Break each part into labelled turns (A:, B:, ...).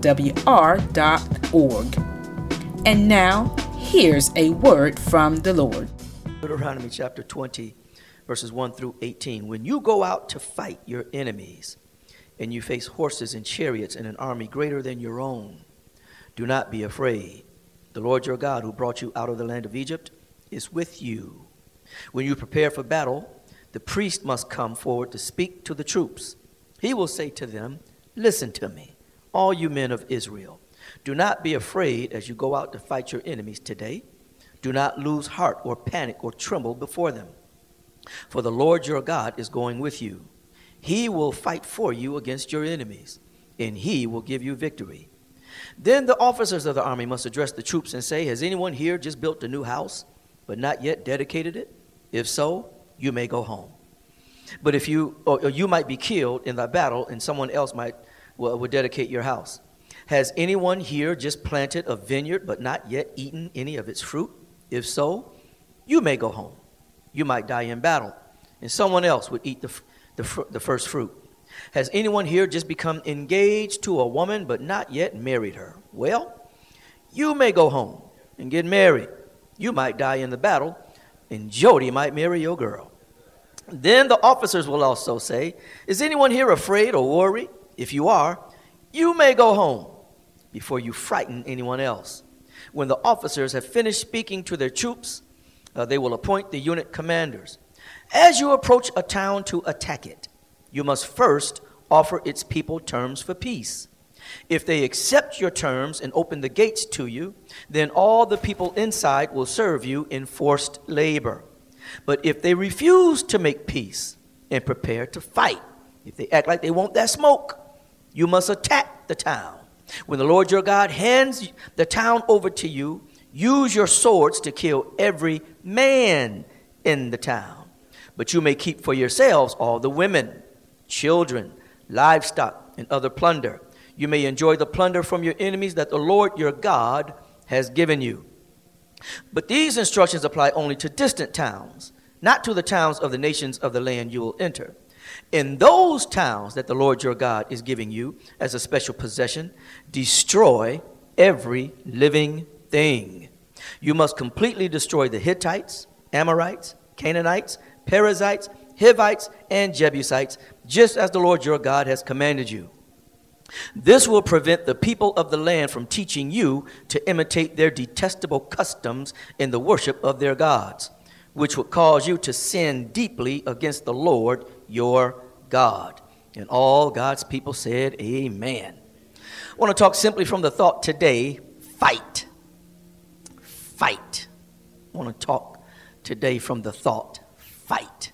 A: www.thegrovewr.org. And now, here's a word from the Lord.
B: Deuteronomy chapter 20, verses 1 through 18. When you go out to fight your enemies, and you face horses and chariots and an army greater than your own, do not be afraid. The Lord your God, who brought you out of the land of Egypt, is with you. When you prepare for battle, the priest must come forward to speak to the troops. He will say to them, Listen to me, all you men of Israel. Do not be afraid as you go out to fight your enemies today. Do not lose heart or panic or tremble before them. For the Lord your God is going with you. He will fight for you against your enemies, and he will give you victory. Then the officers of the army must address the troops and say, Has anyone here just built a new house, but not yet dedicated it? If so, you may go home. But if you, or you might be killed in the battle, and someone else might will dedicate your house. Has anyone here just planted a vineyard but not yet eaten any of its fruit? If so, you may go home. You might die in battle, and someone else would eat the, the, the first fruit. Has anyone here just become engaged to a woman but not yet married her? Well, you may go home and get married. You might die in the battle, and Jody might marry your girl. Then the officers will also say, Is anyone here afraid or worried? If you are, you may go home before you frighten anyone else. When the officers have finished speaking to their troops, uh, they will appoint the unit commanders. As you approach a town to attack it, you must first offer its people terms for peace. If they accept your terms and open the gates to you, then all the people inside will serve you in forced labor. But if they refuse to make peace and prepare to fight, if they act like they want that smoke, you must attack the town. When the Lord your God hands the town over to you, use your swords to kill every man in the town. But you may keep for yourselves all the women, children, livestock, and other plunder. You may enjoy the plunder from your enemies that the Lord your God has given you. But these instructions apply only to distant towns, not to the towns of the nations of the land you will enter. In those towns that the Lord your God is giving you as a special possession, destroy every living thing. You must completely destroy the Hittites, Amorites, Canaanites, Perizzites, Hivites, and Jebusites, just as the Lord your God has commanded you. This will prevent the people of the land from teaching you to imitate their detestable customs in the worship of their gods, which would cause you to sin deeply against the Lord your God. And all God's people said, Amen. I want to talk simply from the thought today fight. Fight. I want to talk today from the thought fight.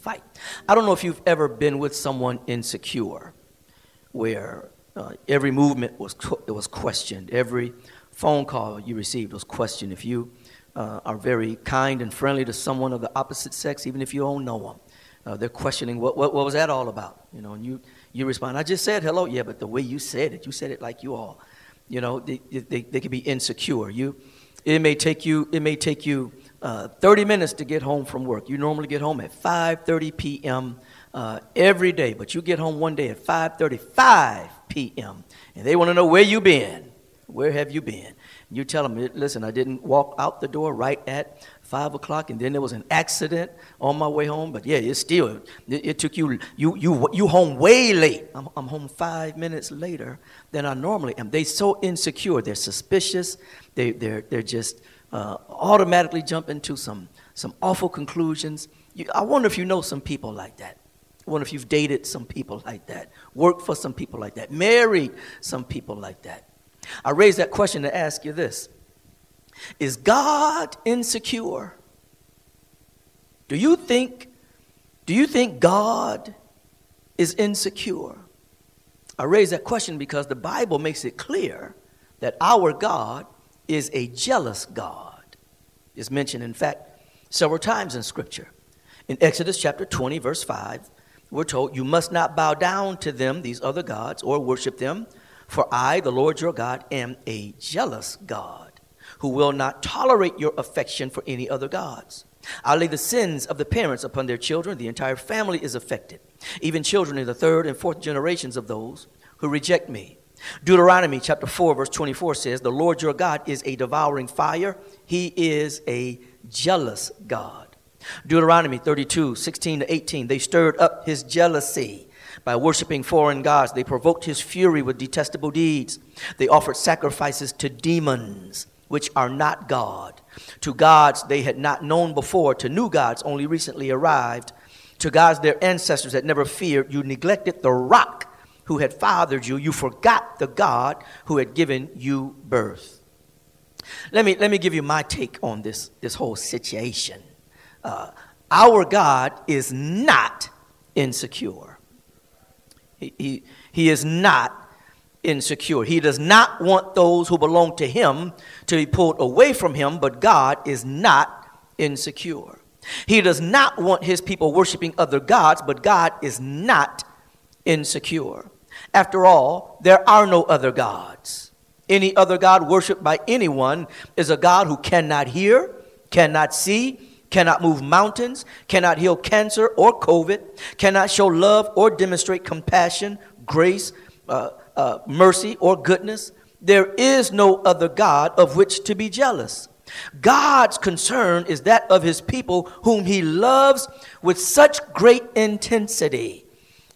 B: Fight. I don't know if you've ever been with someone insecure where uh, every movement was, was questioned, every phone call you received was questioned. If you uh, are very kind and friendly to someone of the opposite sex, even if you don't know them, uh, they're questioning what, what, what was that all about, you know, and you, you respond, I just said hello, yeah, but the way you said it, you said it like you all, you know, they, they, they can be insecure. You, it may take you, it may take you uh, 30 minutes to get home from work. You normally get home at 5.30 p.m., uh, every day, but you get home one day at 5:35 p.m. and they want to know where you been. Where have you been? You tell them, listen, I didn't walk out the door right at five o'clock, and then there was an accident on my way home. But yeah, it's still it, it took you you you you home way late. I'm, I'm home five minutes later than I normally am. They so insecure. They're suspicious. They they're they're just uh, automatically jump into some some awful conclusions. You, I wonder if you know some people like that. I wonder if you've dated some people like that, worked for some people like that, married some people like that. I raise that question to ask you this Is God insecure? Do you think, do you think God is insecure? I raise that question because the Bible makes it clear that our God is a jealous God. It's mentioned, in fact, several times in Scripture. In Exodus chapter 20, verse 5, we're told, You must not bow down to them, these other gods, or worship them, for I, the Lord your God, am a jealous God, who will not tolerate your affection for any other gods. I'll lay the sins of the parents upon their children. The entire family is affected, even children in the third and fourth generations of those who reject me. Deuteronomy chapter 4, verse 24 says, The Lord your God is a devouring fire, He is a jealous God. Deuteronomy 32, 16 to 18, they stirred up His jealousy. By worshiping foreign gods, they provoked his fury with detestable deeds. They offered sacrifices to demons, which are not God, to gods they had not known before, to new gods only recently arrived, to gods their ancestors had never feared. You neglected the rock who had fathered you. You forgot the God who had given you birth. Let me, let me give you my take on this, this whole situation. Uh, our God is not insecure. He, he, he is not insecure. He does not want those who belong to him to be pulled away from him, but God is not insecure. He does not want his people worshiping other gods, but God is not insecure. After all, there are no other gods. Any other God worshiped by anyone is a God who cannot hear, cannot see, cannot move mountains, cannot heal cancer or COVID, cannot show love or demonstrate compassion, grace, uh, uh, mercy, or goodness. There is no other God of which to be jealous. God's concern is that of his people whom he loves with such great intensity,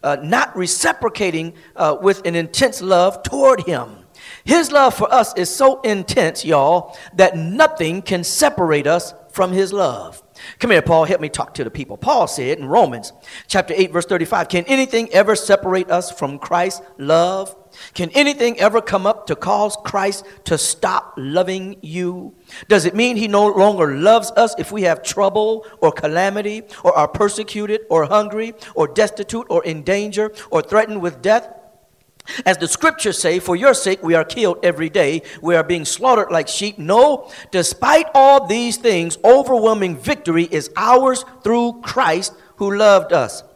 B: uh, not reciprocating uh, with an intense love toward him. His love for us is so intense, y'all, that nothing can separate us from his love. Come here, Paul, help me talk to the people. Paul said in Romans chapter 8, verse 35 Can anything ever separate us from Christ's love? Can anything ever come up to cause Christ to stop loving you? Does it mean he no longer loves us if we have trouble or calamity or are persecuted or hungry or destitute or in danger or threatened with death? As the scriptures say, for your sake we are killed every day. We are being slaughtered like sheep. No, despite all these things, overwhelming victory is ours through Christ who loved us.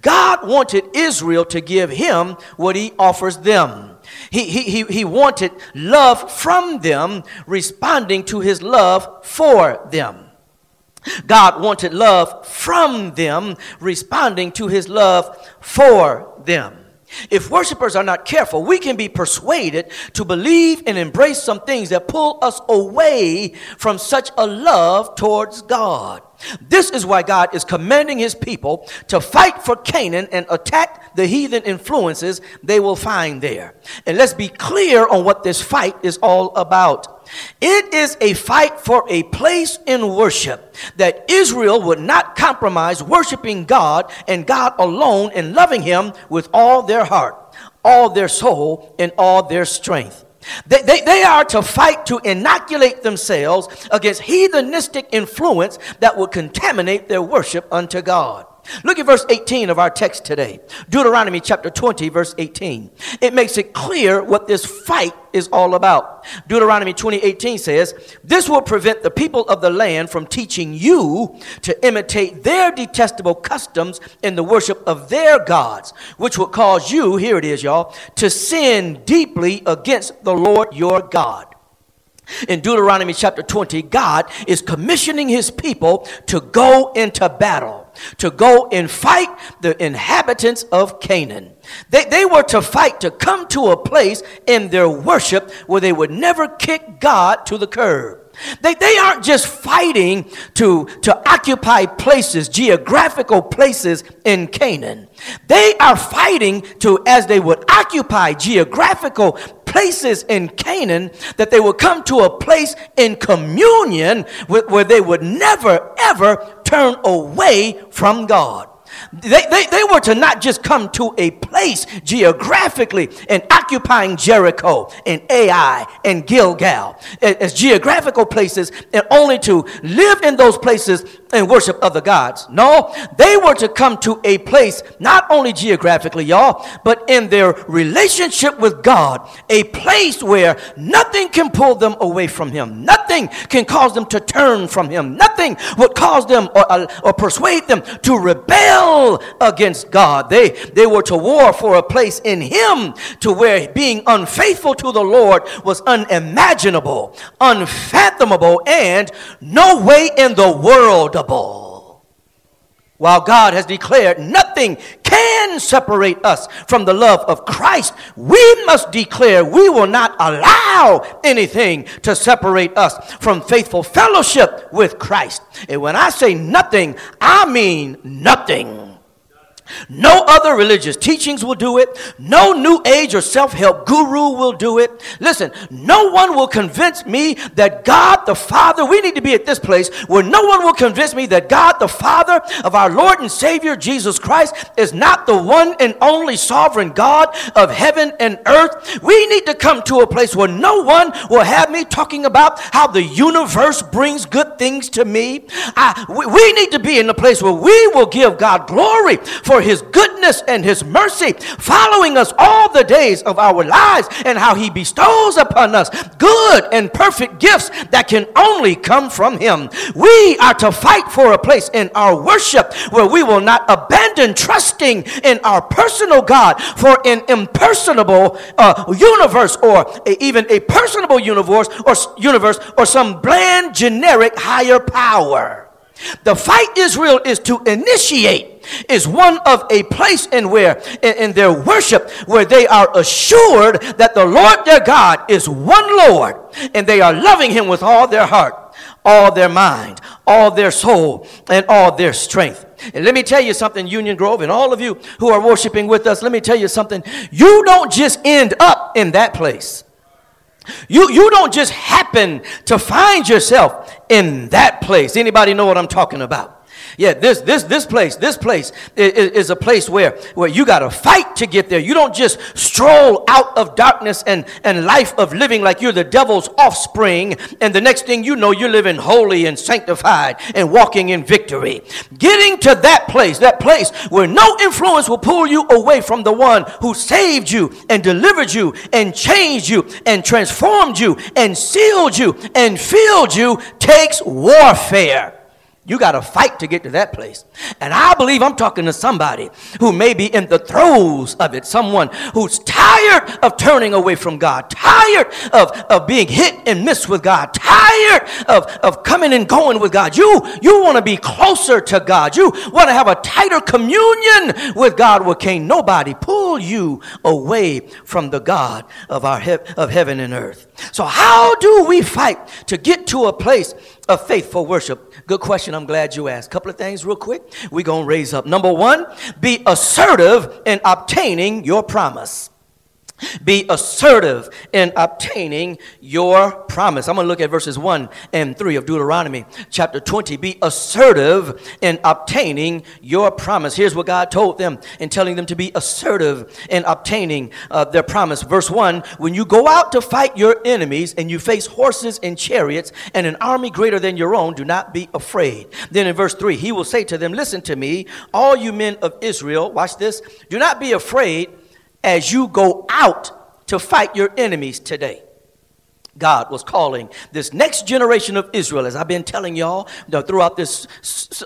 B: God wanted Israel to give him what he offers them. He, he, he, wanted love from them, responding to his love for them. God wanted love from them, responding to his love for them. If worshipers are not careful, we can be persuaded to believe and embrace some things that pull us away from such a love towards God. This is why God is commanding his people to fight for Canaan and attack the heathen influences they will find there. And let's be clear on what this fight is all about. It is a fight for a place in worship that Israel would not compromise worshiping God and God alone and loving him with all their heart, all their soul, and all their strength. They, they, they are to fight to inoculate themselves against heathenistic influence that would contaminate their worship unto God. Look at verse 18 of our text today. Deuteronomy chapter 20, verse 18. It makes it clear what this fight is all about. Deuteronomy 20, 18 says, This will prevent the people of the land from teaching you to imitate their detestable customs in the worship of their gods, which will cause you, here it is, y'all, to sin deeply against the Lord your God. In Deuteronomy chapter 20, God is commissioning his people to go into battle, to go and fight the inhabitants of Canaan. They, they were to fight to come to a place in their worship where they would never kick God to the curb. They, they aren't just fighting to, to occupy places, geographical places in Canaan. They are fighting to, as they would occupy geographical places in Canaan, that they would come to a place in communion with, where they would never, ever turn away from God. They, they, they were to not just come to a place geographically and occupying Jericho and Ai and Gilgal as geographical places and only to live in those places and worship other gods. No, they were to come to a place not only geographically, y'all, but in their relationship with God, a place where nothing can pull them away from Him, nothing can cause them to turn from Him, nothing would cause them or, uh, or persuade them to rebel against God. They, they were to war for a place in Him to where being unfaithful to the Lord was unimaginable, unfathomable, and no way in the world while God has declared nothing can separate us from the love of Christ, we must declare we will not allow anything to separate us from faithful fellowship with Christ. And when I say nothing, I mean nothing. No other religious teachings will do it. No new age or self help guru will do it. Listen, no one will convince me that God the Father, we need to be at this place where no one will convince me that God the Father of our Lord and Savior Jesus Christ is not the one and only sovereign God of heaven and earth. We need to come to a place where no one will have me talking about how the universe brings good things to me. I, we, we need to be in a place where we will give God glory for for his goodness and his mercy following us all the days of our lives and how he bestows upon us good and perfect gifts that can only come from him. We are to fight for a place in our worship where we will not abandon trusting in our personal God for an impersonable uh, universe or a, even a personable universe or universe or some bland generic higher power. The fight Israel is to initiate is one of a place in where in, in their worship where they are assured that the Lord their God is one Lord and they are loving him with all their heart, all their mind, all their soul, and all their strength. And let me tell you something, Union Grove, and all of you who are worshiping with us, let me tell you something. You don't just end up in that place. You, you don't just happen to find yourself in that place. Anybody know what I'm talking about? Yeah, this this this place, this place is, is a place where where you got to fight to get there. You don't just stroll out of darkness and and life of living like you're the devil's offspring, and the next thing you know, you're living holy and sanctified and walking in victory. Getting to that place, that place where no influence will pull you away from the one who saved you and delivered you and changed you and transformed you and sealed you and filled you, takes warfare. You got to fight to get to that place. And I believe I'm talking to somebody who may be in the throes of it. Someone who's tired of turning away from God, tired of, of being hit and miss with God, tired of, of coming and going with God. You, you want to be closer to God. You want to have a tighter communion with God where can't nobody pull you away from the God of, our he- of heaven and earth. So, how do we fight to get to a place of faithful worship? Good question. I'm glad you asked. Couple of things, real quick. We're going to raise up. Number one, be assertive in obtaining your promise. Be assertive in obtaining your promise. I'm going to look at verses 1 and 3 of Deuteronomy chapter 20. Be assertive in obtaining your promise. Here's what God told them in telling them to be assertive in obtaining uh, their promise. Verse 1 When you go out to fight your enemies and you face horses and chariots and an army greater than your own, do not be afraid. Then in verse 3, he will say to them, Listen to me, all you men of Israel, watch this, do not be afraid as you go out to fight your enemies today. God was calling this next generation of Israel, as I've been telling y'all throughout this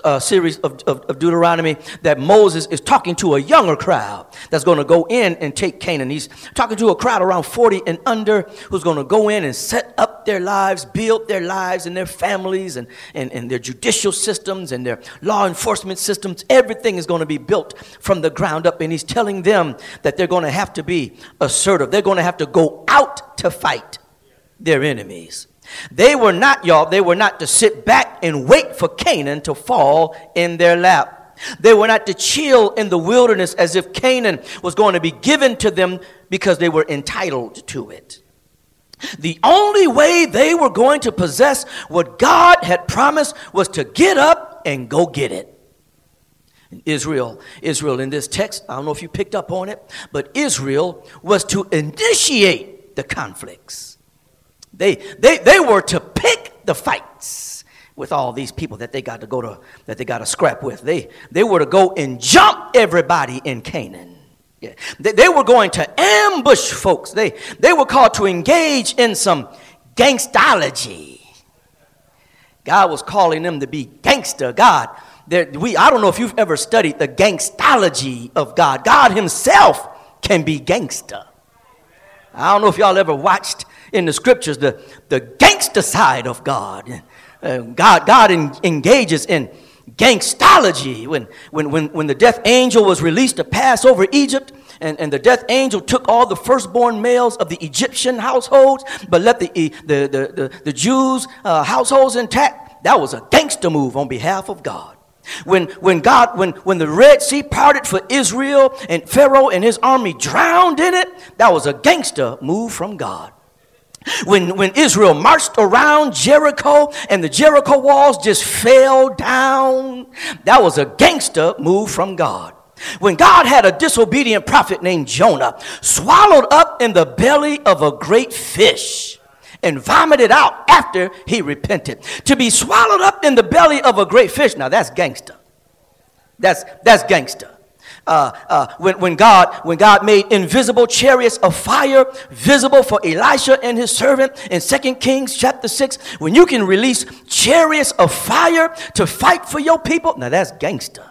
B: uh, series of, of, of, Deuteronomy, that Moses is talking to a younger crowd that's going to go in and take Canaan. He's talking to a crowd around 40 and under who's going to go in and set up their lives, build their lives and their families and, and, and their judicial systems and their law enforcement systems. Everything is going to be built from the ground up. And he's telling them that they're going to have to be assertive, they're going to have to go out to fight their enemies. They were not, y'all, they were not to sit back and wait for Canaan to fall in their lap. They were not to chill in the wilderness as if Canaan was going to be given to them because they were entitled to it. The only way they were going to possess what God had promised was to get up and go get it. Israel, Israel in this text, I don't know if you picked up on it, but Israel was to initiate the conflicts. They, they, they were to pick the fights with all these people that they got to go to, that they got to scrap with. They, they were to go and jump everybody in Canaan. Yeah. They, they were going to ambush folks. They, they were called to engage in some gangstology. God was calling them to be gangster. God, we, I don't know if you've ever studied the gangstology of God. God Himself can be gangster. I don't know if y'all ever watched in the scriptures the, the gangster side of God. Uh, God, God en- engages in gangstology. When, when, when, when the death angel was released to pass over Egypt, and, and the death angel took all the firstborn males of the Egyptian households, but left the, the, the, the, the Jews' uh, households intact, that was a gangster move on behalf of God. When, when God, when, when the Red Sea parted for Israel and Pharaoh and his army drowned in it, that was a gangster move from God. When, when Israel marched around Jericho and the Jericho walls just fell down, that was a gangster move from God. When God had a disobedient prophet named Jonah swallowed up in the belly of a great fish and vomited out after he repented. To be swallowed up in the belly of a great fish, now that's gangster. That's, that's gangster uh, uh, when, when, God, when God made invisible chariots of fire visible for Elisha and his servant in 2 Kings chapter 6, when you can release chariots of fire to fight for your people, now that's gangster.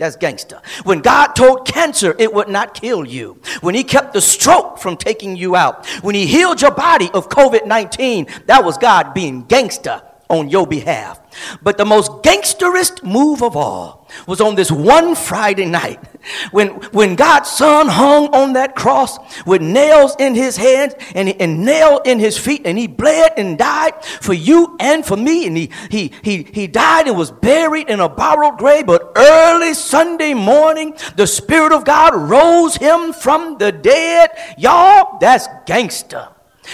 B: That's gangster. When God told cancer it would not kill you, when He kept the stroke from taking you out, when He healed your body of COVID 19, that was God being gangster on your behalf. But the most gangsterist move of all was on this one Friday night when, when God's son hung on that cross with nails in his hands and, and nail in his feet and he bled and died for you and for me. And he, he, he, he died and was buried in a borrowed grave. But early Sunday morning the Spirit of God rose him from the dead. Y'all that's gangster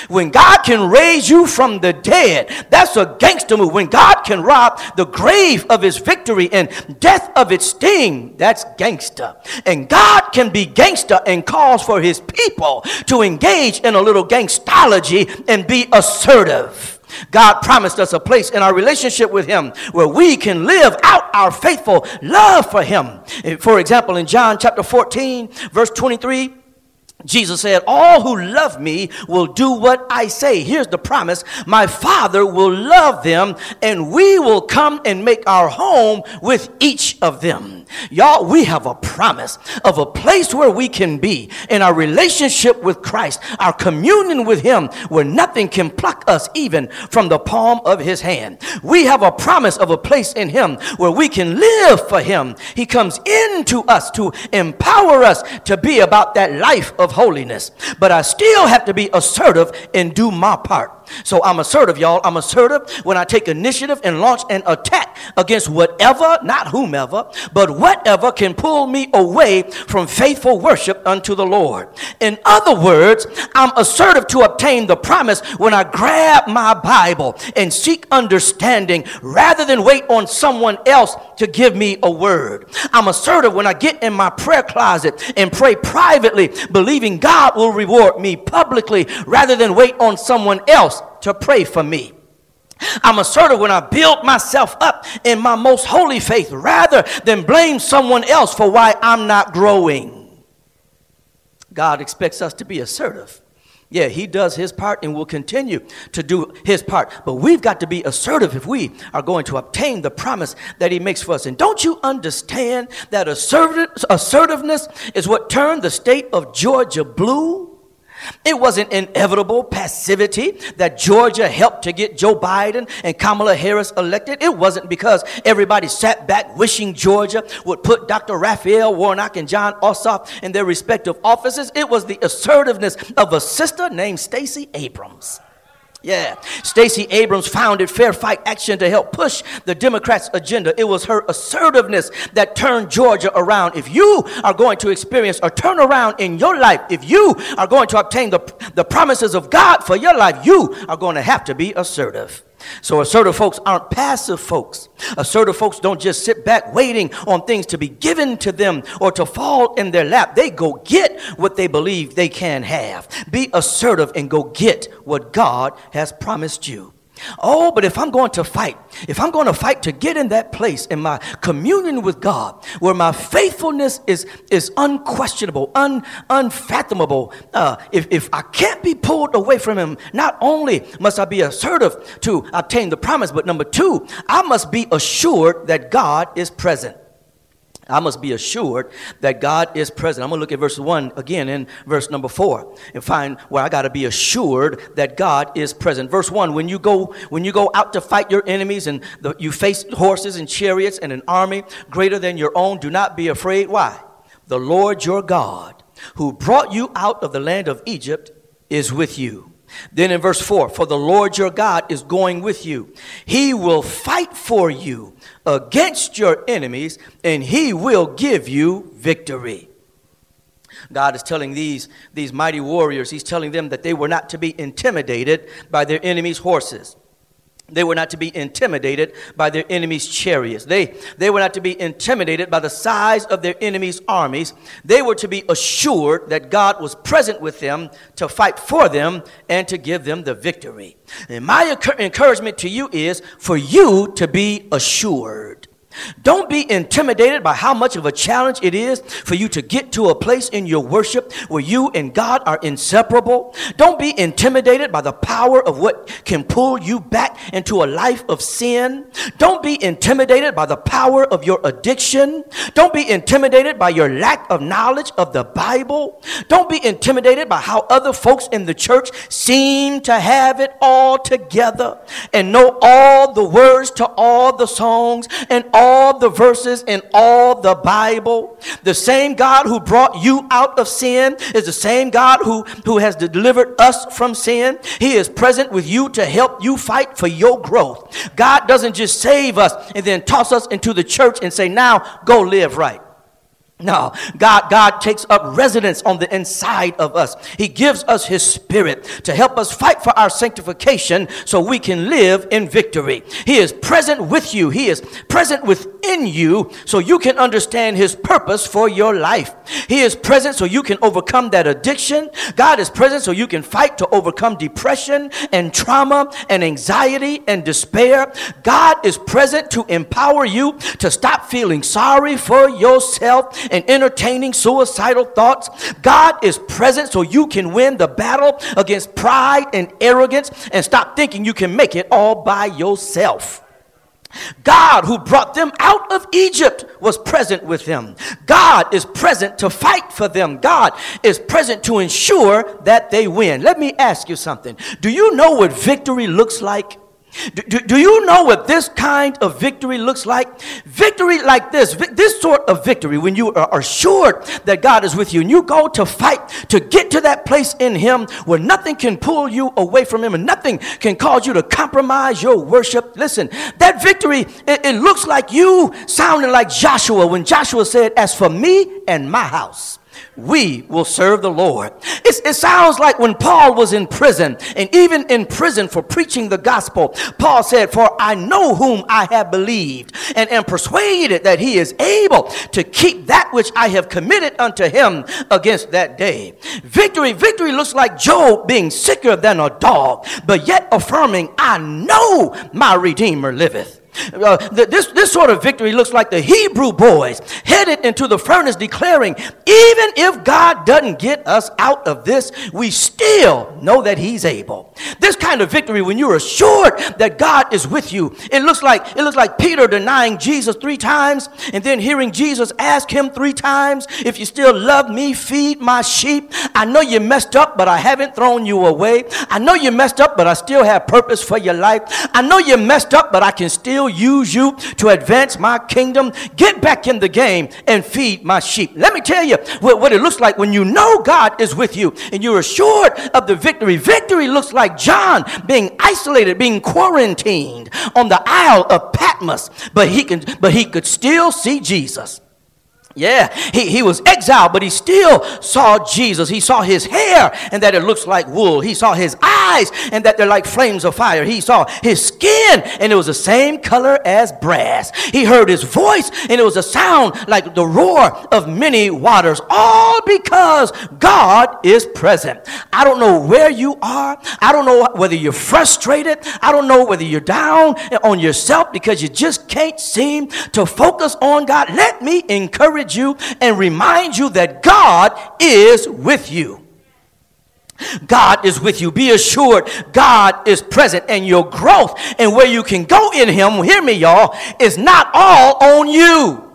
B: when God can raise you from the dead, that's a gangster move. When God can rob the grave of his victory and death of its sting, that's gangster. And God can be gangster and cause for his people to engage in a little gangstology and be assertive. God promised us a place in our relationship with Him where we can live out our faithful love for Him. For example, in John chapter 14, verse 23, Jesus said, All who love me will do what I say. Here's the promise My Father will love them, and we will come and make our home with each of them. Y'all, we have a promise of a place where we can be in our relationship with Christ, our communion with Him, where nothing can pluck us even from the palm of His hand. We have a promise of a place in Him where we can live for Him. He comes into us to empower us to be about that life of holiness. But I still have to be assertive and do my part. So I'm assertive, y'all. I'm assertive when I take initiative and launch an attack against whatever, not whomever, but whatever can pull me away from faithful worship unto the Lord. In other words, I'm assertive to obtain the promise when I grab my Bible and seek understanding rather than wait on someone else to give me a word. I'm assertive when I get in my prayer closet and pray privately, believing God will reward me publicly rather than wait on someone else to pray for me. I'm assertive when I build myself up in my most holy faith rather than blame someone else for why I'm not growing. God expects us to be assertive. Yeah, he does his part and will continue to do his part. But we've got to be assertive if we are going to obtain the promise that he makes for us. And don't you understand that assertiveness is what turned the state of Georgia blue? It wasn't inevitable passivity that Georgia helped to get Joe Biden and Kamala Harris elected. It wasn't because everybody sat back wishing Georgia would put Dr. Raphael Warnock and Jon Ossoff in their respective offices. It was the assertiveness of a sister named Stacey Abrams. Yeah. Stacey Abrams founded Fair Fight Action to help push the Democrats' agenda. It was her assertiveness that turned Georgia around. If you are going to experience a turnaround in your life, if you are going to obtain the, the promises of God for your life, you are going to have to be assertive. So assertive folks aren't passive folks. Assertive folks don't just sit back waiting on things to be given to them or to fall in their lap. They go get what they believe they can have. Be assertive and go get what God has promised you. Oh, but if I'm going to fight, if I'm going to fight to get in that place in my communion with God, where my faithfulness is, is unquestionable, un, unfathomable, uh, if, if I can't be pulled away from Him, not only must I be assertive to obtain the promise, but number two, I must be assured that God is present. I must be assured that God is present. I'm going to look at verse 1 again in verse number 4 and find where I got to be assured that God is present. Verse 1 when you go when you go out to fight your enemies and the, you face horses and chariots and an army greater than your own, do not be afraid. Why? The Lord your God, who brought you out of the land of Egypt, is with you. Then in verse 4, for the Lord your God is going with you. He will fight for you against your enemies, and he will give you victory. God is telling these, these mighty warriors, He's telling them that they were not to be intimidated by their enemies' horses. They were not to be intimidated by their enemies' chariots. They, they were not to be intimidated by the size of their enemies' armies. They were to be assured that God was present with them to fight for them and to give them the victory. And my encouragement to you is for you to be assured. Don't be intimidated by how much of a challenge it is for you to get to a place in your worship where you and God are inseparable. Don't be intimidated by the power of what can pull you back into a life of sin. Don't be intimidated by the power of your addiction. Don't be intimidated by your lack of knowledge of the Bible. Don't be intimidated by how other folks in the church seem to have it all together and know all the words to all the songs and all all the verses in all the Bible. The same God who brought you out of sin is the same God who, who has delivered us from sin. He is present with you to help you fight for your growth. God doesn't just save us and then toss us into the church and say, now go live right. No, God, God takes up residence on the inside of us. He gives us His Spirit to help us fight for our sanctification so we can live in victory. He is present with you. He is present within you so you can understand His purpose for your life. He is present so you can overcome that addiction. God is present so you can fight to overcome depression and trauma and anxiety and despair. God is present to empower you to stop feeling sorry for yourself and entertaining suicidal thoughts. God is present so you can win the battle against pride and arrogance and stop thinking you can make it all by yourself. God, who brought them out of Egypt, was present with them. God is present to fight for them. God is present to ensure that they win. Let me ask you something. Do you know what victory looks like? Do, do, you know what this kind of victory looks like? Victory like this, this sort of victory, when you are assured that God is with you and you go to fight to get to that place in Him where nothing can pull you away from Him and nothing can cause you to compromise your worship. Listen, that victory, it, it looks like you sounding like Joshua when Joshua said, As for me and my house, we will serve the Lord. It's, it sounds like when Paul was in prison, and even in prison for preaching the gospel, Paul said, For I know whom I have believed, and am persuaded that he is able to keep that which I have committed unto him against that day. Victory, victory looks like Job being sicker than a dog, but yet affirming, I know my Redeemer liveth. Uh, this, this sort of victory looks like the Hebrew boys headed into the furnace declaring, even if God doesn't get us out of this, we still know that He's able. This kind of victory, when you're assured that God is with you, it looks like it looks like Peter denying Jesus three times and then hearing Jesus ask him three times, if you still love me, feed my sheep. I know you messed up, but I haven't thrown you away. I know you messed up, but I still have purpose for your life. I know you messed up, but I can still still use you to advance my kingdom? Get back in the game and feed my sheep. Let me tell you what, what it looks like when you know God is with you and you're assured of the victory. Victory looks like John being isolated, being quarantined on the Isle of Patmos, but he can, but he could still see Jesus. Yeah, he, he was exiled, but he still saw Jesus. He saw his hair and that it looks like wool. He saw his eyes and that they're like flames of fire. He saw his skin and it was the same color as brass. He heard his voice and it was a sound like the roar of many waters, all because God is present. I don't know where you are. I don't know whether you're frustrated. I don't know whether you're down on yourself because you just can't seem to focus on God. Let me encourage encourage you and remind you that God is with you. God is with you. Be assured God is present and your growth and where you can go in Him, hear me, y'all, is not all on you.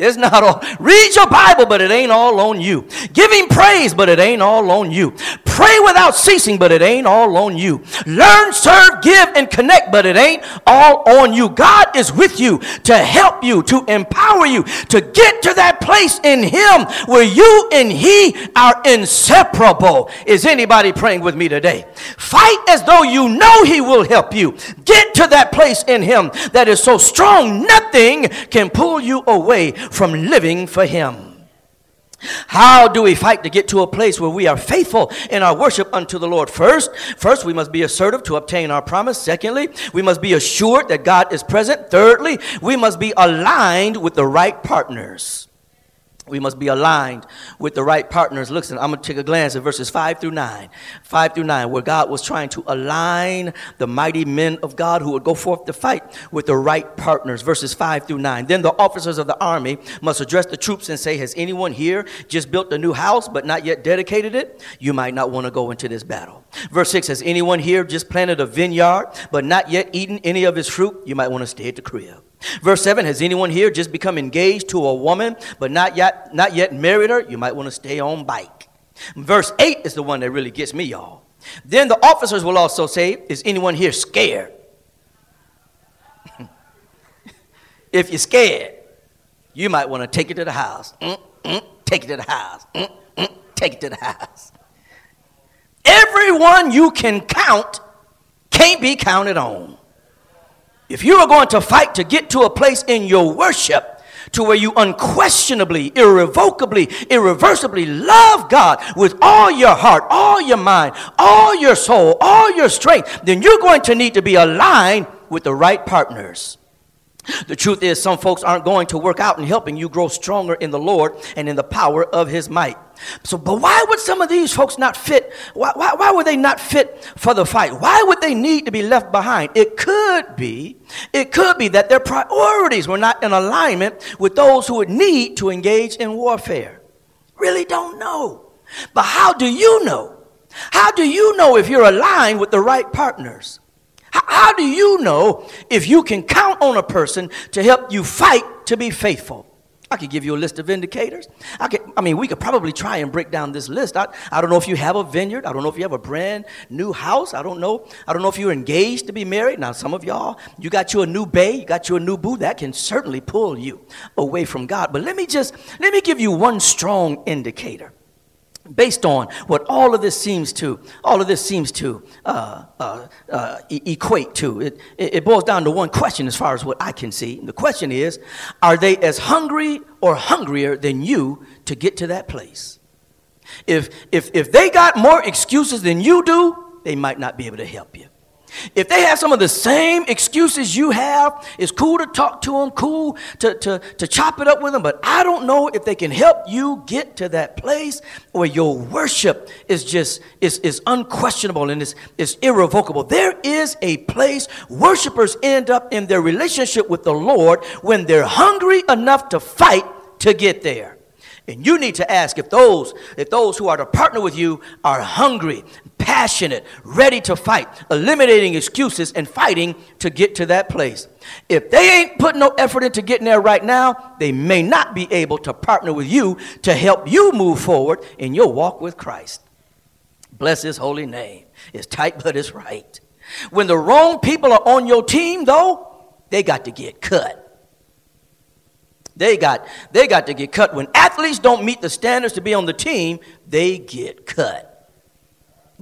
B: It's not all. Read your Bible, but it ain't all on you. Give him praise, but it ain't all on you. Pray without ceasing, but it ain't all on you. Learn, serve, give, and connect, but it ain't all on you. God is with you to help you, to empower you, to get to that place in him where you and he are inseparable. Is anybody praying with me today? Fight as though you know he will help you. Get to that place in him that is so strong, nothing can pull you away from living for Him. How do we fight to get to a place where we are faithful in our worship unto the Lord? First, first we must be assertive to obtain our promise. Secondly, we must be assured that God is present. Thirdly, we must be aligned with the right partners. We must be aligned with the right partners. Listen, I'm going to take a glance at verses 5 through 9. 5 through 9, where God was trying to align the mighty men of God who would go forth to fight with the right partners. Verses 5 through 9. Then the officers of the army must address the troops and say, Has anyone here just built a new house but not yet dedicated it? You might not want to go into this battle. Verse 6 Has anyone here just planted a vineyard but not yet eaten any of its fruit? You might want to stay at the crib. Verse 7 Has anyone here just become engaged to a woman but not yet, not yet married her? You might want to stay on bike. Verse 8 is the one that really gets me, y'all. Then the officers will also say, Is anyone here scared? if you're scared, you might want to take it to the house. Mm, mm, take it to the house. Mm, mm, take it to the house. Everyone you can count can't be counted on. If you are going to fight to get to a place in your worship to where you unquestionably, irrevocably, irreversibly love God with all your heart, all your mind, all your soul, all your strength, then you're going to need to be aligned with the right partners. The truth is, some folks aren't going to work out in helping you grow stronger in the Lord and in the power of His might. So, but why would some of these folks not fit? Why, why, why would they not fit for the fight? Why would they need to be left behind? It could be, it could be that their priorities were not in alignment with those who would need to engage in warfare. Really don't know. But how do you know? How do you know if you're aligned with the right partners? How do you know if you can count on a person to help you fight to be faithful? I could give you a list of indicators. I, could, I mean, we could probably try and break down this list. I, I don't know if you have a vineyard. I don't know if you have a brand new house. I don't know. I don't know if you're engaged to be married. Now, some of y'all, you got you a new bay, you got you a new boo. That can certainly pull you away from God. But let me just, let me give you one strong indicator based on what all of this seems to all of this seems to uh, uh, uh, equate to. It, it boils down to one question as far as what i can see. The question is are they as hungry or hungrier than you to get to that place? If if if they got more excuses than you do they might not be able to help you if they have some of the same excuses you have, it's cool to talk to them, cool to, to, to chop it up with them, but I don't know if they can help you get to that place where your worship is just is, is unquestionable and is, is irrevocable. There is a place worshipers end up in their relationship with the Lord when they're hungry enough to fight to get there. And you need to ask if those, if those who are to partner with you are hungry, passionate, ready to fight, eliminating excuses and fighting to get to that place. If they ain't putting no effort into getting there right now, they may not be able to partner with you to help you move forward in your walk with Christ. Bless his holy name. It's tight, but it's right. When the wrong people are on your team, though, they got to get cut. They got, they got to get cut. When athletes don't meet the standards to be on the team, they get cut.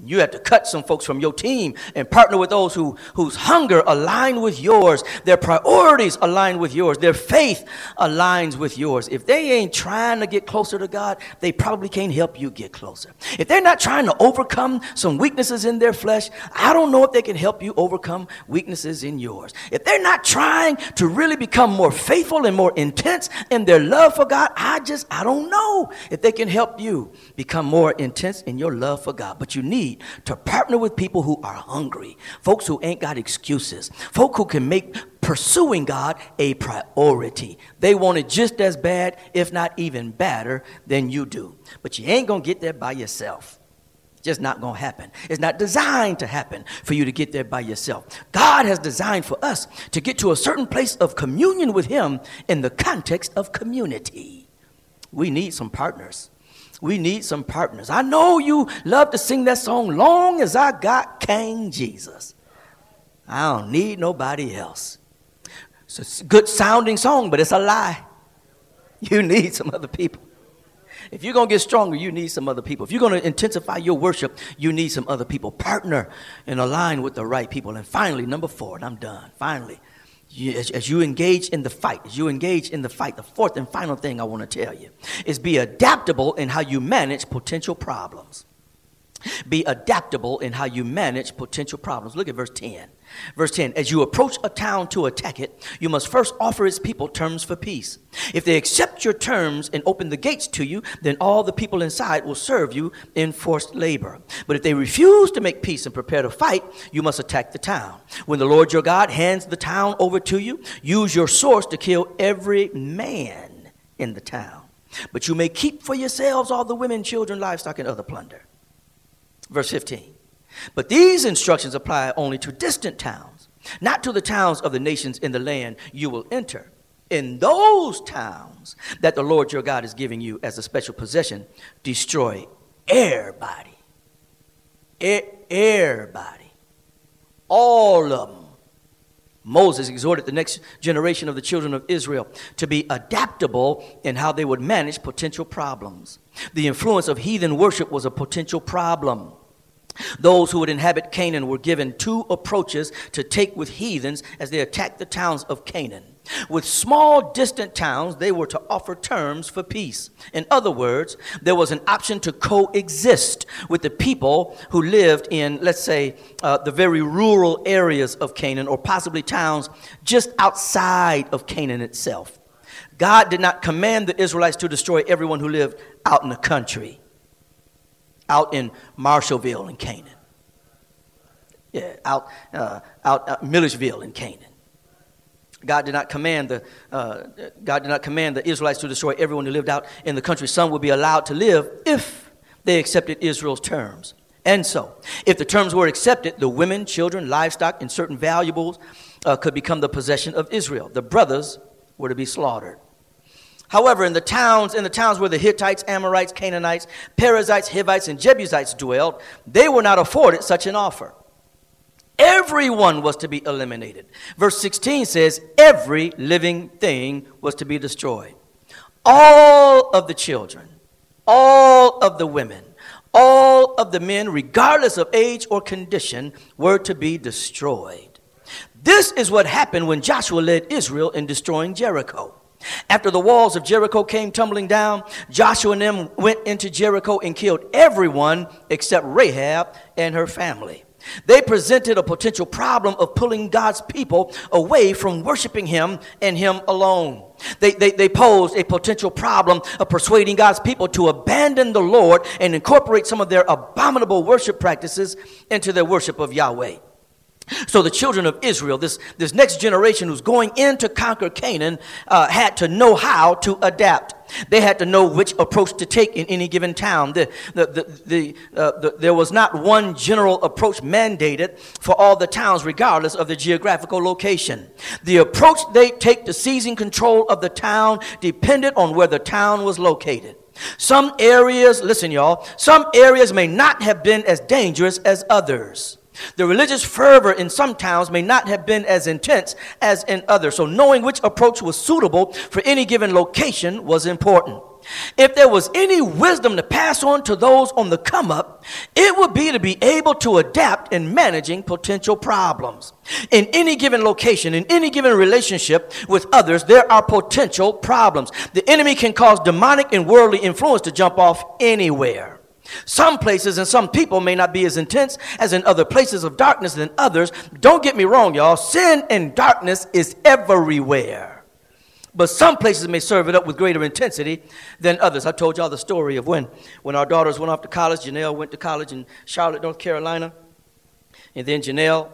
B: You have to cut some folks from your team and partner with those who, whose hunger align with yours, their priorities align with yours, their faith aligns with yours. If they ain't trying to get closer to God, they probably can't help you get closer. If they're not trying to overcome some weaknesses in their flesh, I don't know if they can help you overcome weaknesses in yours. If they're not trying to really become more faithful and more intense in their love for God, I just, I don't know if they can help you become more intense in your love for God. But you need to partner with people who are hungry, folks who ain't got excuses, folk who can make pursuing God a priority. They want it just as bad, if not even better, than you do. But you ain't gonna get there by yourself. just not gonna happen. It's not designed to happen for you to get there by yourself. God has designed for us to get to a certain place of communion with Him in the context of community. We need some partners. We need some partners. I know you love to sing that song, Long as I Got King Jesus. I don't need nobody else. It's a good sounding song, but it's a lie. You need some other people. If you're going to get stronger, you need some other people. If you're going to intensify your worship, you need some other people. Partner and align with the right people. And finally, number four, and I'm done. Finally, you, as, as, you engage in the fight, as you engage in the fight, the fourth and final thing I want to tell you is be adaptable in how you manage potential problems. Be adaptable in how you manage potential problems. Look at verse 10. Verse 10 As you approach a town to attack it, you must first offer its people terms for peace. If they accept your terms and open the gates to you, then all the people inside will serve you in forced labor. But if they refuse to make peace and prepare to fight, you must attack the town. When the Lord your God hands the town over to you, use your swords to kill every man in the town. But you may keep for yourselves all the women, children, livestock, and other plunder. Verse 15. But these instructions apply only to distant towns, not to the towns of the nations in the land you will enter. In those towns that the Lord your God is giving you as a special possession, destroy everybody. Everybody. All of them. Moses exhorted the next generation of the children of Israel to be adaptable in how they would manage potential problems. The influence of heathen worship was a potential problem. Those who would inhabit Canaan were given two approaches to take with heathens as they attacked the towns of Canaan. With small, distant towns, they were to offer terms for peace. In other words, there was an option to coexist with the people who lived in, let's say, uh, the very rural areas of Canaan, or possibly towns just outside of Canaan itself. God did not command the Israelites to destroy everyone who lived out in the country out in Marshallville in Canaan. Yeah, out, uh, out Milledgeville in Canaan. God did not command the uh, God did not command the Israelites to destroy everyone who lived out in the country. Some would be allowed to live if they accepted Israel's terms. And so, if the terms were accepted, the women, children, livestock, and certain valuables uh, could become the possession of Israel. The brothers were to be slaughtered. However, in the towns, in the towns where the Hittites, Amorites, Canaanites, Perizzites, Hivites, and Jebusites dwelled, they were not afforded such an offer. Everyone was to be eliminated. Verse 16 says, every living thing was to be destroyed. All of the children, all of the women, all of the men, regardless of age or condition, were to be destroyed. This is what happened when Joshua led Israel in destroying Jericho. After the walls of Jericho came tumbling down, Joshua and them went into Jericho and killed everyone except Rahab and her family. They presented a potential problem of pulling God's people away from worshiping Him and Him alone. They, they, they posed a potential problem of persuading God's people to abandon the Lord and incorporate some of their abominable worship practices into their worship of Yahweh. So the children of Israel, this, this next generation who's going in to conquer Canaan, uh, had to know how to adapt. They had to know which approach to take in any given town. The, the, the, uh, the, there was not one general approach mandated for all the towns, regardless of the geographical location. The approach they take to seizing control of the town depended on where the town was located. Some areas, listen, y'all, some areas may not have been as dangerous as others. The religious fervor in some towns may not have been as intense as in others, so knowing which approach was suitable for any given location was important. If there was any wisdom to pass on to those on the come up, it would be to be able to adapt in managing potential problems. In any given location, in any given relationship with others, there are potential problems. The enemy can cause demonic and worldly influence to jump off anywhere. Some places and some people may not be as intense as in other places of darkness than others. Don't get me wrong, y'all. Sin and darkness is everywhere. But some places may serve it up with greater intensity than others. I told y'all the story of when, when our daughters went off to college. Janelle went to college in Charlotte, North Carolina. And then Janelle,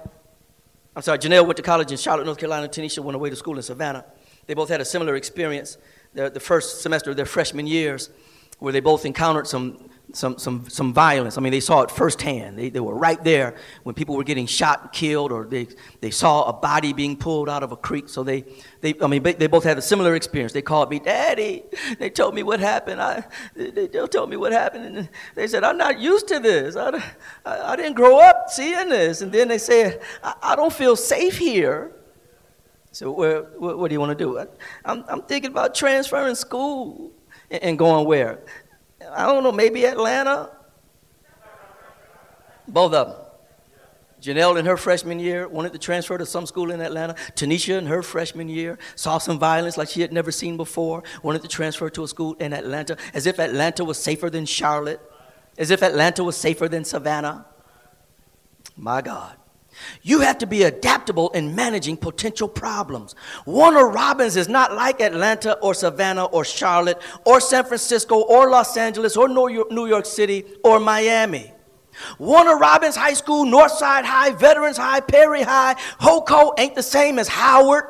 B: I'm sorry, Janelle went to college in Charlotte, North Carolina. Tanisha went away to school in Savannah. They both had a similar experience the, the first semester of their freshman years where they both encountered some some, some, some violence. I mean, they saw it firsthand. They, they were right there when people were getting shot killed, or they, they saw a body being pulled out of a creek. So they, they, I mean, they both had a similar experience. They called me, Daddy. They told me what happened. I, they, they told me what happened. And they said, I'm not used to this. I, I, I didn't grow up seeing this. And then they said, I, I don't feel safe here. So, where, what, what do you want to do? I, I'm, I'm thinking about transferring school and going where? I don't know, maybe Atlanta. Both of them. Janelle in her freshman year wanted to transfer to some school in Atlanta. Tanisha in her freshman year saw some violence like she had never seen before, wanted to transfer to a school in Atlanta, as if Atlanta was safer than Charlotte, as if Atlanta was safer than Savannah. My God. You have to be adaptable in managing potential problems. Warner Robins is not like Atlanta or Savannah or Charlotte or San Francisco or Los Angeles or New York City or Miami. Warner Robins High School, Northside High, Veterans High, Perry High, HoCo ain't the same as Howard,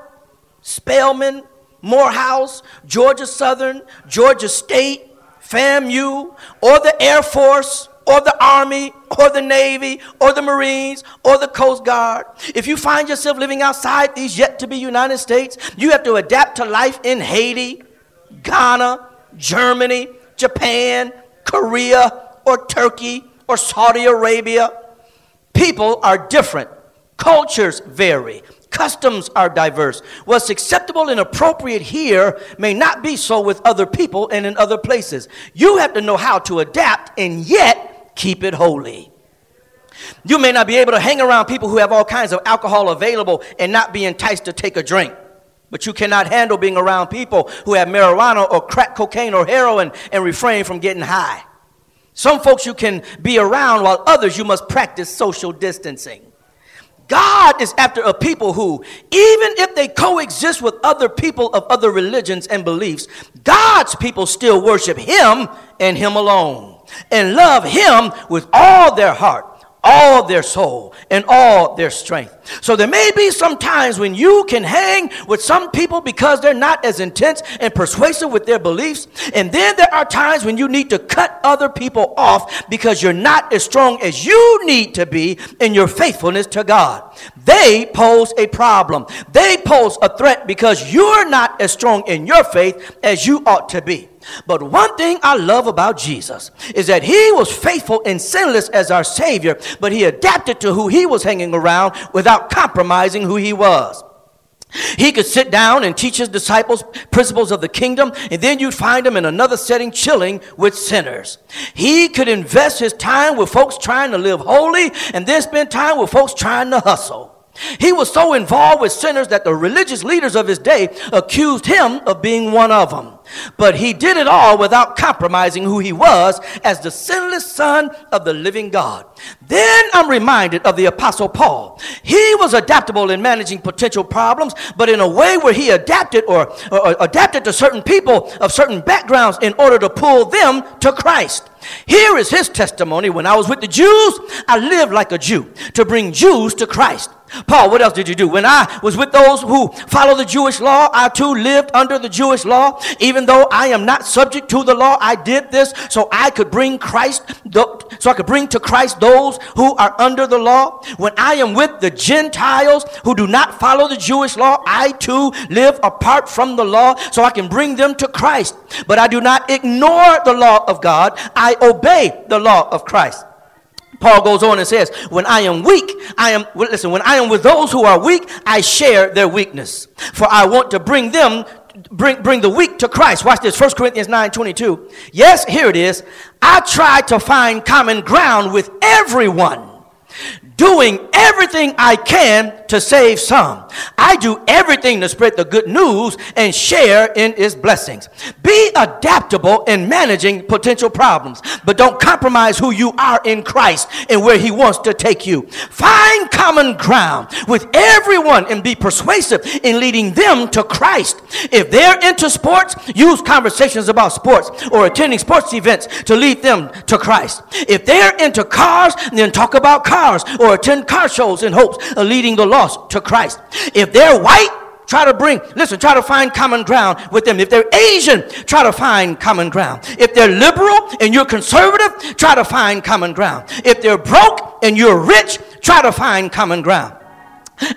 B: Spelman, Morehouse, Georgia Southern, Georgia State, FAMU, or the Air Force or the Army or the Navy or the Marines or the Coast Guard. If you find yourself living outside these yet to be United States, you have to adapt to life in Haiti, Ghana, Germany, Japan, Korea, or Turkey, or Saudi Arabia. People are different, cultures vary, Customs are diverse. What's acceptable and appropriate here may not be so with other people and in other places. You have to know how to adapt and yet keep it holy. You may not be able to hang around people who have all kinds of alcohol available and not be enticed to take a drink. But you cannot handle being around people who have marijuana or crack cocaine or heroin and refrain from getting high. Some folks you can be around while others you must practice social distancing. God is after a people who, even if they coexist with other people of other religions and beliefs, God's people still worship Him and Him alone and love him with all their heart, all their soul, and all their strength. So there may be some times when you can hang with some people because they're not as intense and persuasive with their beliefs. And then there are times when you need to cut other people off because you're not as strong as you need to be in your faithfulness to God. They pose a problem. They pose a threat because you're not as strong in your faith as you ought to be. But one thing I love about Jesus is that he was faithful and sinless as our Savior, but he adapted to who he was hanging around without compromising who he was. He could sit down and teach his disciples principles of the kingdom, and then you'd find him in another setting chilling with sinners. He could invest his time with folks trying to live holy, and then spend time with folks trying to hustle. He was so involved with sinners that the religious leaders of his day accused him of being one of them. But he did it all without compromising who he was as the sinless son of the living God. Then I'm reminded of the apostle Paul. He was adaptable in managing potential problems, but in a way where he adapted or, or, adapted to certain people of certain backgrounds in order to pull them to Christ. Here is his testimony. When I was with the Jews, I lived like a Jew to bring Jews to Christ. Paul, what else did you do? When I was with those who follow the Jewish law, I too lived under the Jewish law. Even though I am not subject to the law, I did this so I could bring Christ, so I could bring to Christ those who are under the law. When I am with the Gentiles who do not follow the Jewish law, I too live apart from the law so I can bring them to Christ. But I do not ignore the law of God. I obey the law of Christ. Paul goes on and says, When I am weak, I am, listen, when I am with those who are weak, I share their weakness. For I want to bring them, bring, bring the weak to Christ. Watch this, 1 Corinthians 9 22. Yes, here it is. I try to find common ground with everyone doing everything I can to save some. I do everything to spread the good news and share in its blessings. Be adaptable in managing potential problems, but don't compromise who you are in Christ and where He wants to take you. Find common ground with everyone and be persuasive in leading them to Christ. If they're into sports, use conversations about sports or attending sports events to lead them to Christ. If they're into cars, then talk about cars or attend car shows in hopes of leading the lost to Christ. If they're white, try to bring, listen, try to find common ground with them. If they're Asian, try to find common ground. If they're liberal and you're conservative, try to find common ground. If they're broke and you're rich, try to find common ground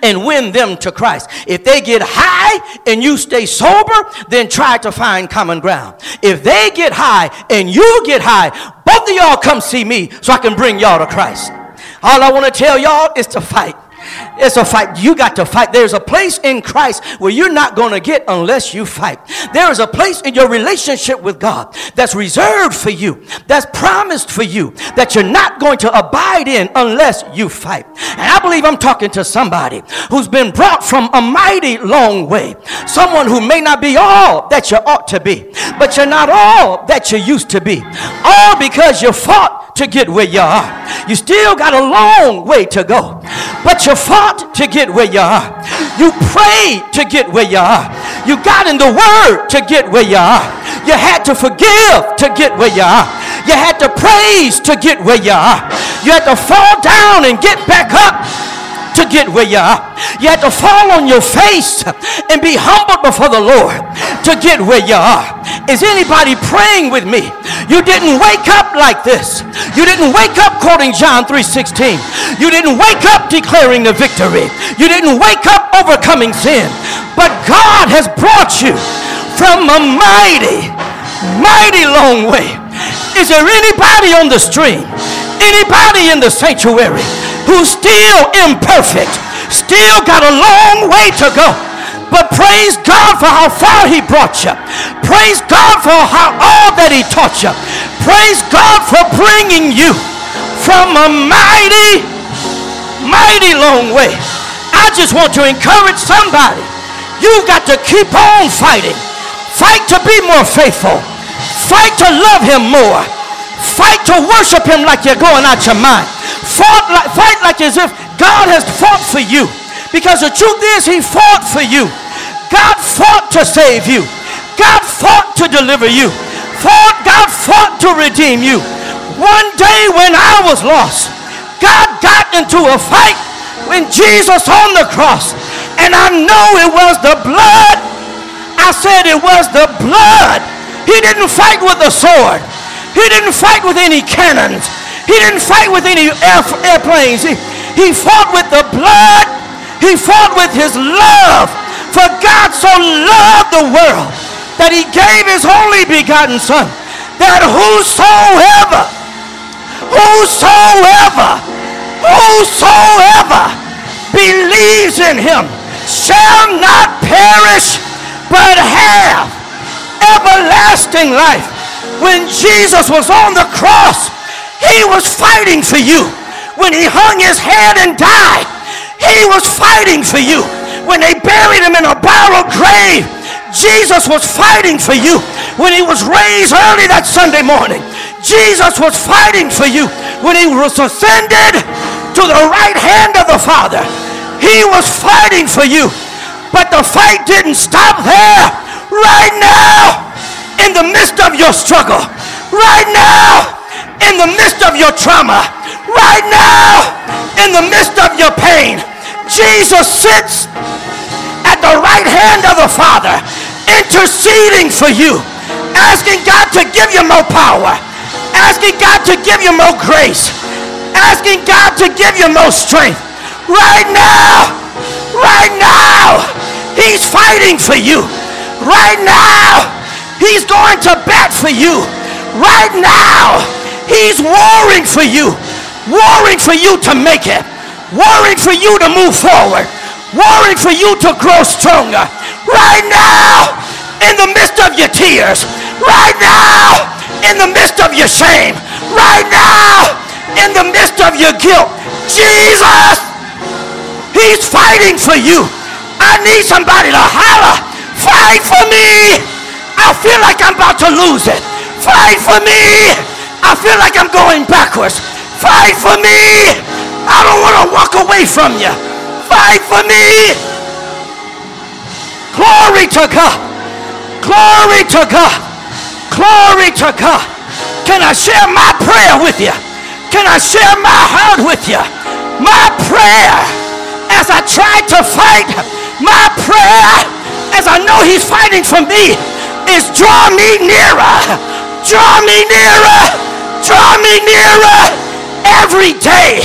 B: and win them to Christ. If they get high and you stay sober, then try to find common ground. If they get high and you get high, both of y'all come see me so I can bring y'all to Christ. All I want to tell y'all is to fight. It's a fight. You got to fight. There's a place in Christ where you're not going to get unless you fight. There is a place in your relationship with God that's reserved for you, that's promised for you, that you're not going to abide in unless you fight. And I believe I'm talking to somebody who's been brought from a mighty long way. Someone who may not be all that you ought to be, but you're not all that you used to be. All because you fought to get where you are. You still got a long way to go, but you fought to get where you are. You prayed to get where you are. You got in the Word to get where you are. You had to forgive to get where you are. You had to praise to get where you are. You had to fall down and get back up to get where you are. You had to fall on your face and be humbled before the Lord to get where you are. Is anybody praying with me? You didn't wake up like this. You didn't wake up quoting John 3:16. You didn't wake up declaring the victory. You didn't wake up overcoming sin. But God has brought you from a mighty, mighty long way. Is there anybody on the stream? Anybody in the sanctuary who's still imperfect, still got a long way to go. But praise God for how far he brought you. Praise God for how all that he taught you. Praise God for bringing you from a mighty, mighty long way. I just want to encourage somebody. You've got to keep on fighting. Fight to be more faithful. Fight to love him more. Fight to worship him like you're going out your mind. Fight like, fight like as if God has fought for you. Because the truth is, he fought for you. God fought to save you. God fought to deliver you. Fought, God fought to redeem you. One day when I was lost, God got into a fight when Jesus on the cross. And I know it was the blood. I said it was the blood. He didn't fight with a sword. He didn't fight with any cannons. He didn't fight with any air, airplanes. He, he fought with the blood. He fought with his love. For God so loved the world that he gave his only begotten son. That whosoever, whosoever, whosoever believes in him shall not perish but have everlasting life when Jesus was on the cross, he was fighting for you. When he hung his head and died, he was fighting for you. When they buried him in a borrowed grave, Jesus was fighting for you. When he was raised early that Sunday morning, Jesus was fighting for you. When he was ascended to the right hand of the Father, he was fighting for you. But the fight didn't stop there. Right now, in the midst of your pain, Jesus sits at the right hand of the Father, interceding for you, asking God to give you more power, asking God to give you more grace, asking God to give you more strength. Right now, right now, He's fighting for you. Right now, He's going to bat for you. Right now, He's warring for you. warring for you to make it, warring for you to move forward, warring for you to grow stronger. Right now, in the midst of your tears, right now, in the midst of your shame, right now, in the midst of your guilt, Jesus, He's fighting for you. I need somebody to holler, fight for me. I feel like I'm about to lose it. Fight for me. I feel like I'm going backwards. Fight for me. I don't want to walk away from you. Fight for me. Glory to God. Glory to God. Glory to God. Can I share my prayer with you? Can I share my heart with you? My prayer as I try to fight, my prayer as I know he's fighting for me is draw me nearer. Draw me nearer. Me nearer every day.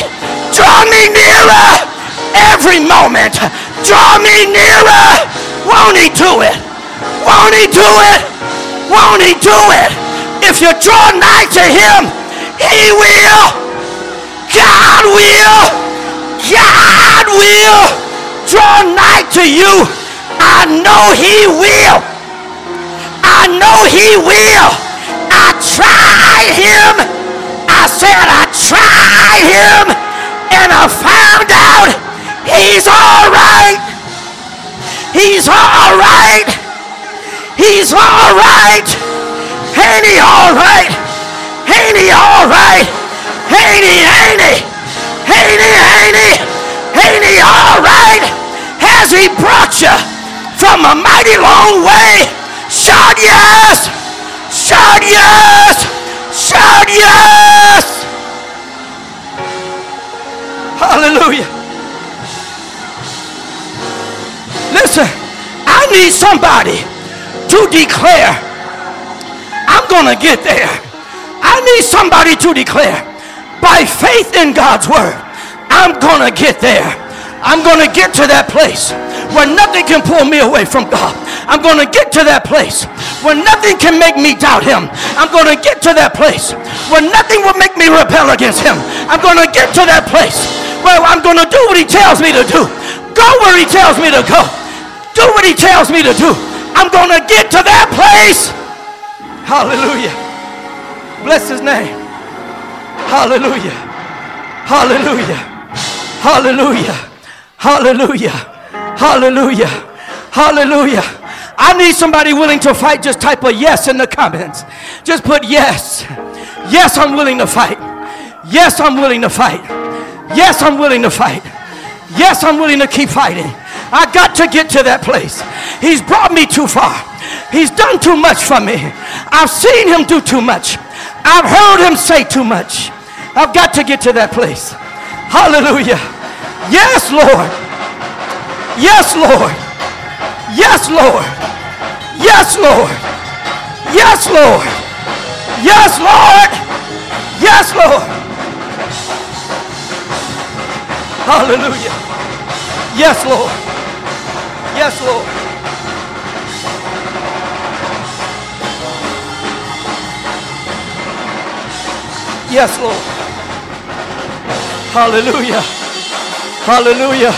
B: Draw me nearer every moment. Draw me nearer. Won't he do it? Won't he do it? Won't he do it? If you draw nigh to him, he will. God will. God will draw nigh to you. I know he will. I know he will. I tried him. Said I tried him and I found out he's all right. He's all right. He's all right. Ain't he all right? Ain't he all right? Ain't he, ain't he? Ain't he, ain't he? Ain't he all right? Has he brought you from a mighty long way? Shout yes! Shout yes! Shout yes! Hallelujah. Listen, I need somebody to declare, I'm going to get there. I need somebody to declare, by faith in God's word, I'm going to get there. I'm going to get to that place where nothing can pull me away from God. I'm going to get to that place where nothing can make me doubt Him. I'm going to get to that place where nothing will make me rebel against Him. I'm going to get to that place where I'm going to do what He tells me to do, go where He tells me to go, do what He tells me to do. I'm going to get to that place. Hallelujah. Bless His name. Hallelujah. Hallelujah. Hallelujah. Hallelujah. Hallelujah. Hallelujah. I need somebody willing to fight. Just type a yes in the comments. Just put yes. Yes, I'm willing to fight. Yes, I'm willing to fight. Yes, I'm willing to fight. Yes, I'm willing to keep fighting. I got to get to that place. He's brought me too far. He's done too much for me. I've seen him do too much. I've heard him say too much. I've got to get to that place. Hallelujah. Yes, Lord. Yes, Lord. Yes, Lord. Yes, Lord. Yes, Lord. Yes, Lord. Yes, Lord. Hallelujah. Yes, Lord. Yes, Lord. Yes, Lord. Hallelujah. Hallelujah.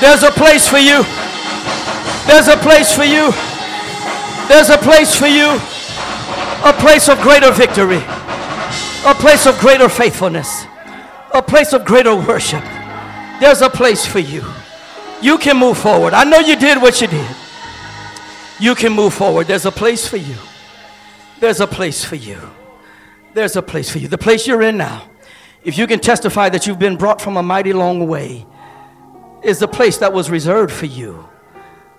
B: There's a place for you. There's a place for you. There's a place for you. A place of greater victory. A place of greater faithfulness. A place of greater worship. There's a place for you. You can move forward. I know you did what you did. You can move forward. There's a place for you. There's a place for you. There's a place for you. The place you're in now if you can testify that you've been brought from a mighty long way, is the place that was reserved for you,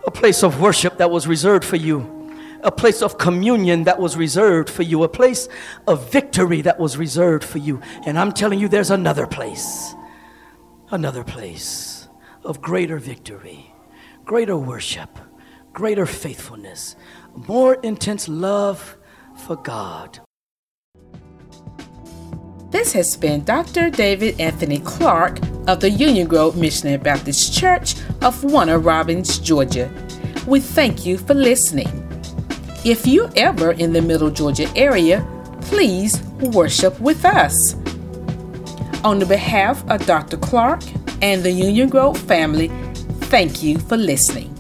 B: a place of worship that was reserved for you, a place of communion that was reserved for you, a place of victory that was reserved for you. And I'm telling you, there's another place, another place of greater victory, greater worship, greater faithfulness, more intense love for God.
A: This has been Dr. David Anthony Clark of the Union Grove Missionary Baptist Church of Warner Robins, Georgia. We thank you for listening. If you're ever in the Middle Georgia area, please worship with us. On the behalf of Dr. Clark and the Union Grove family, thank you for listening.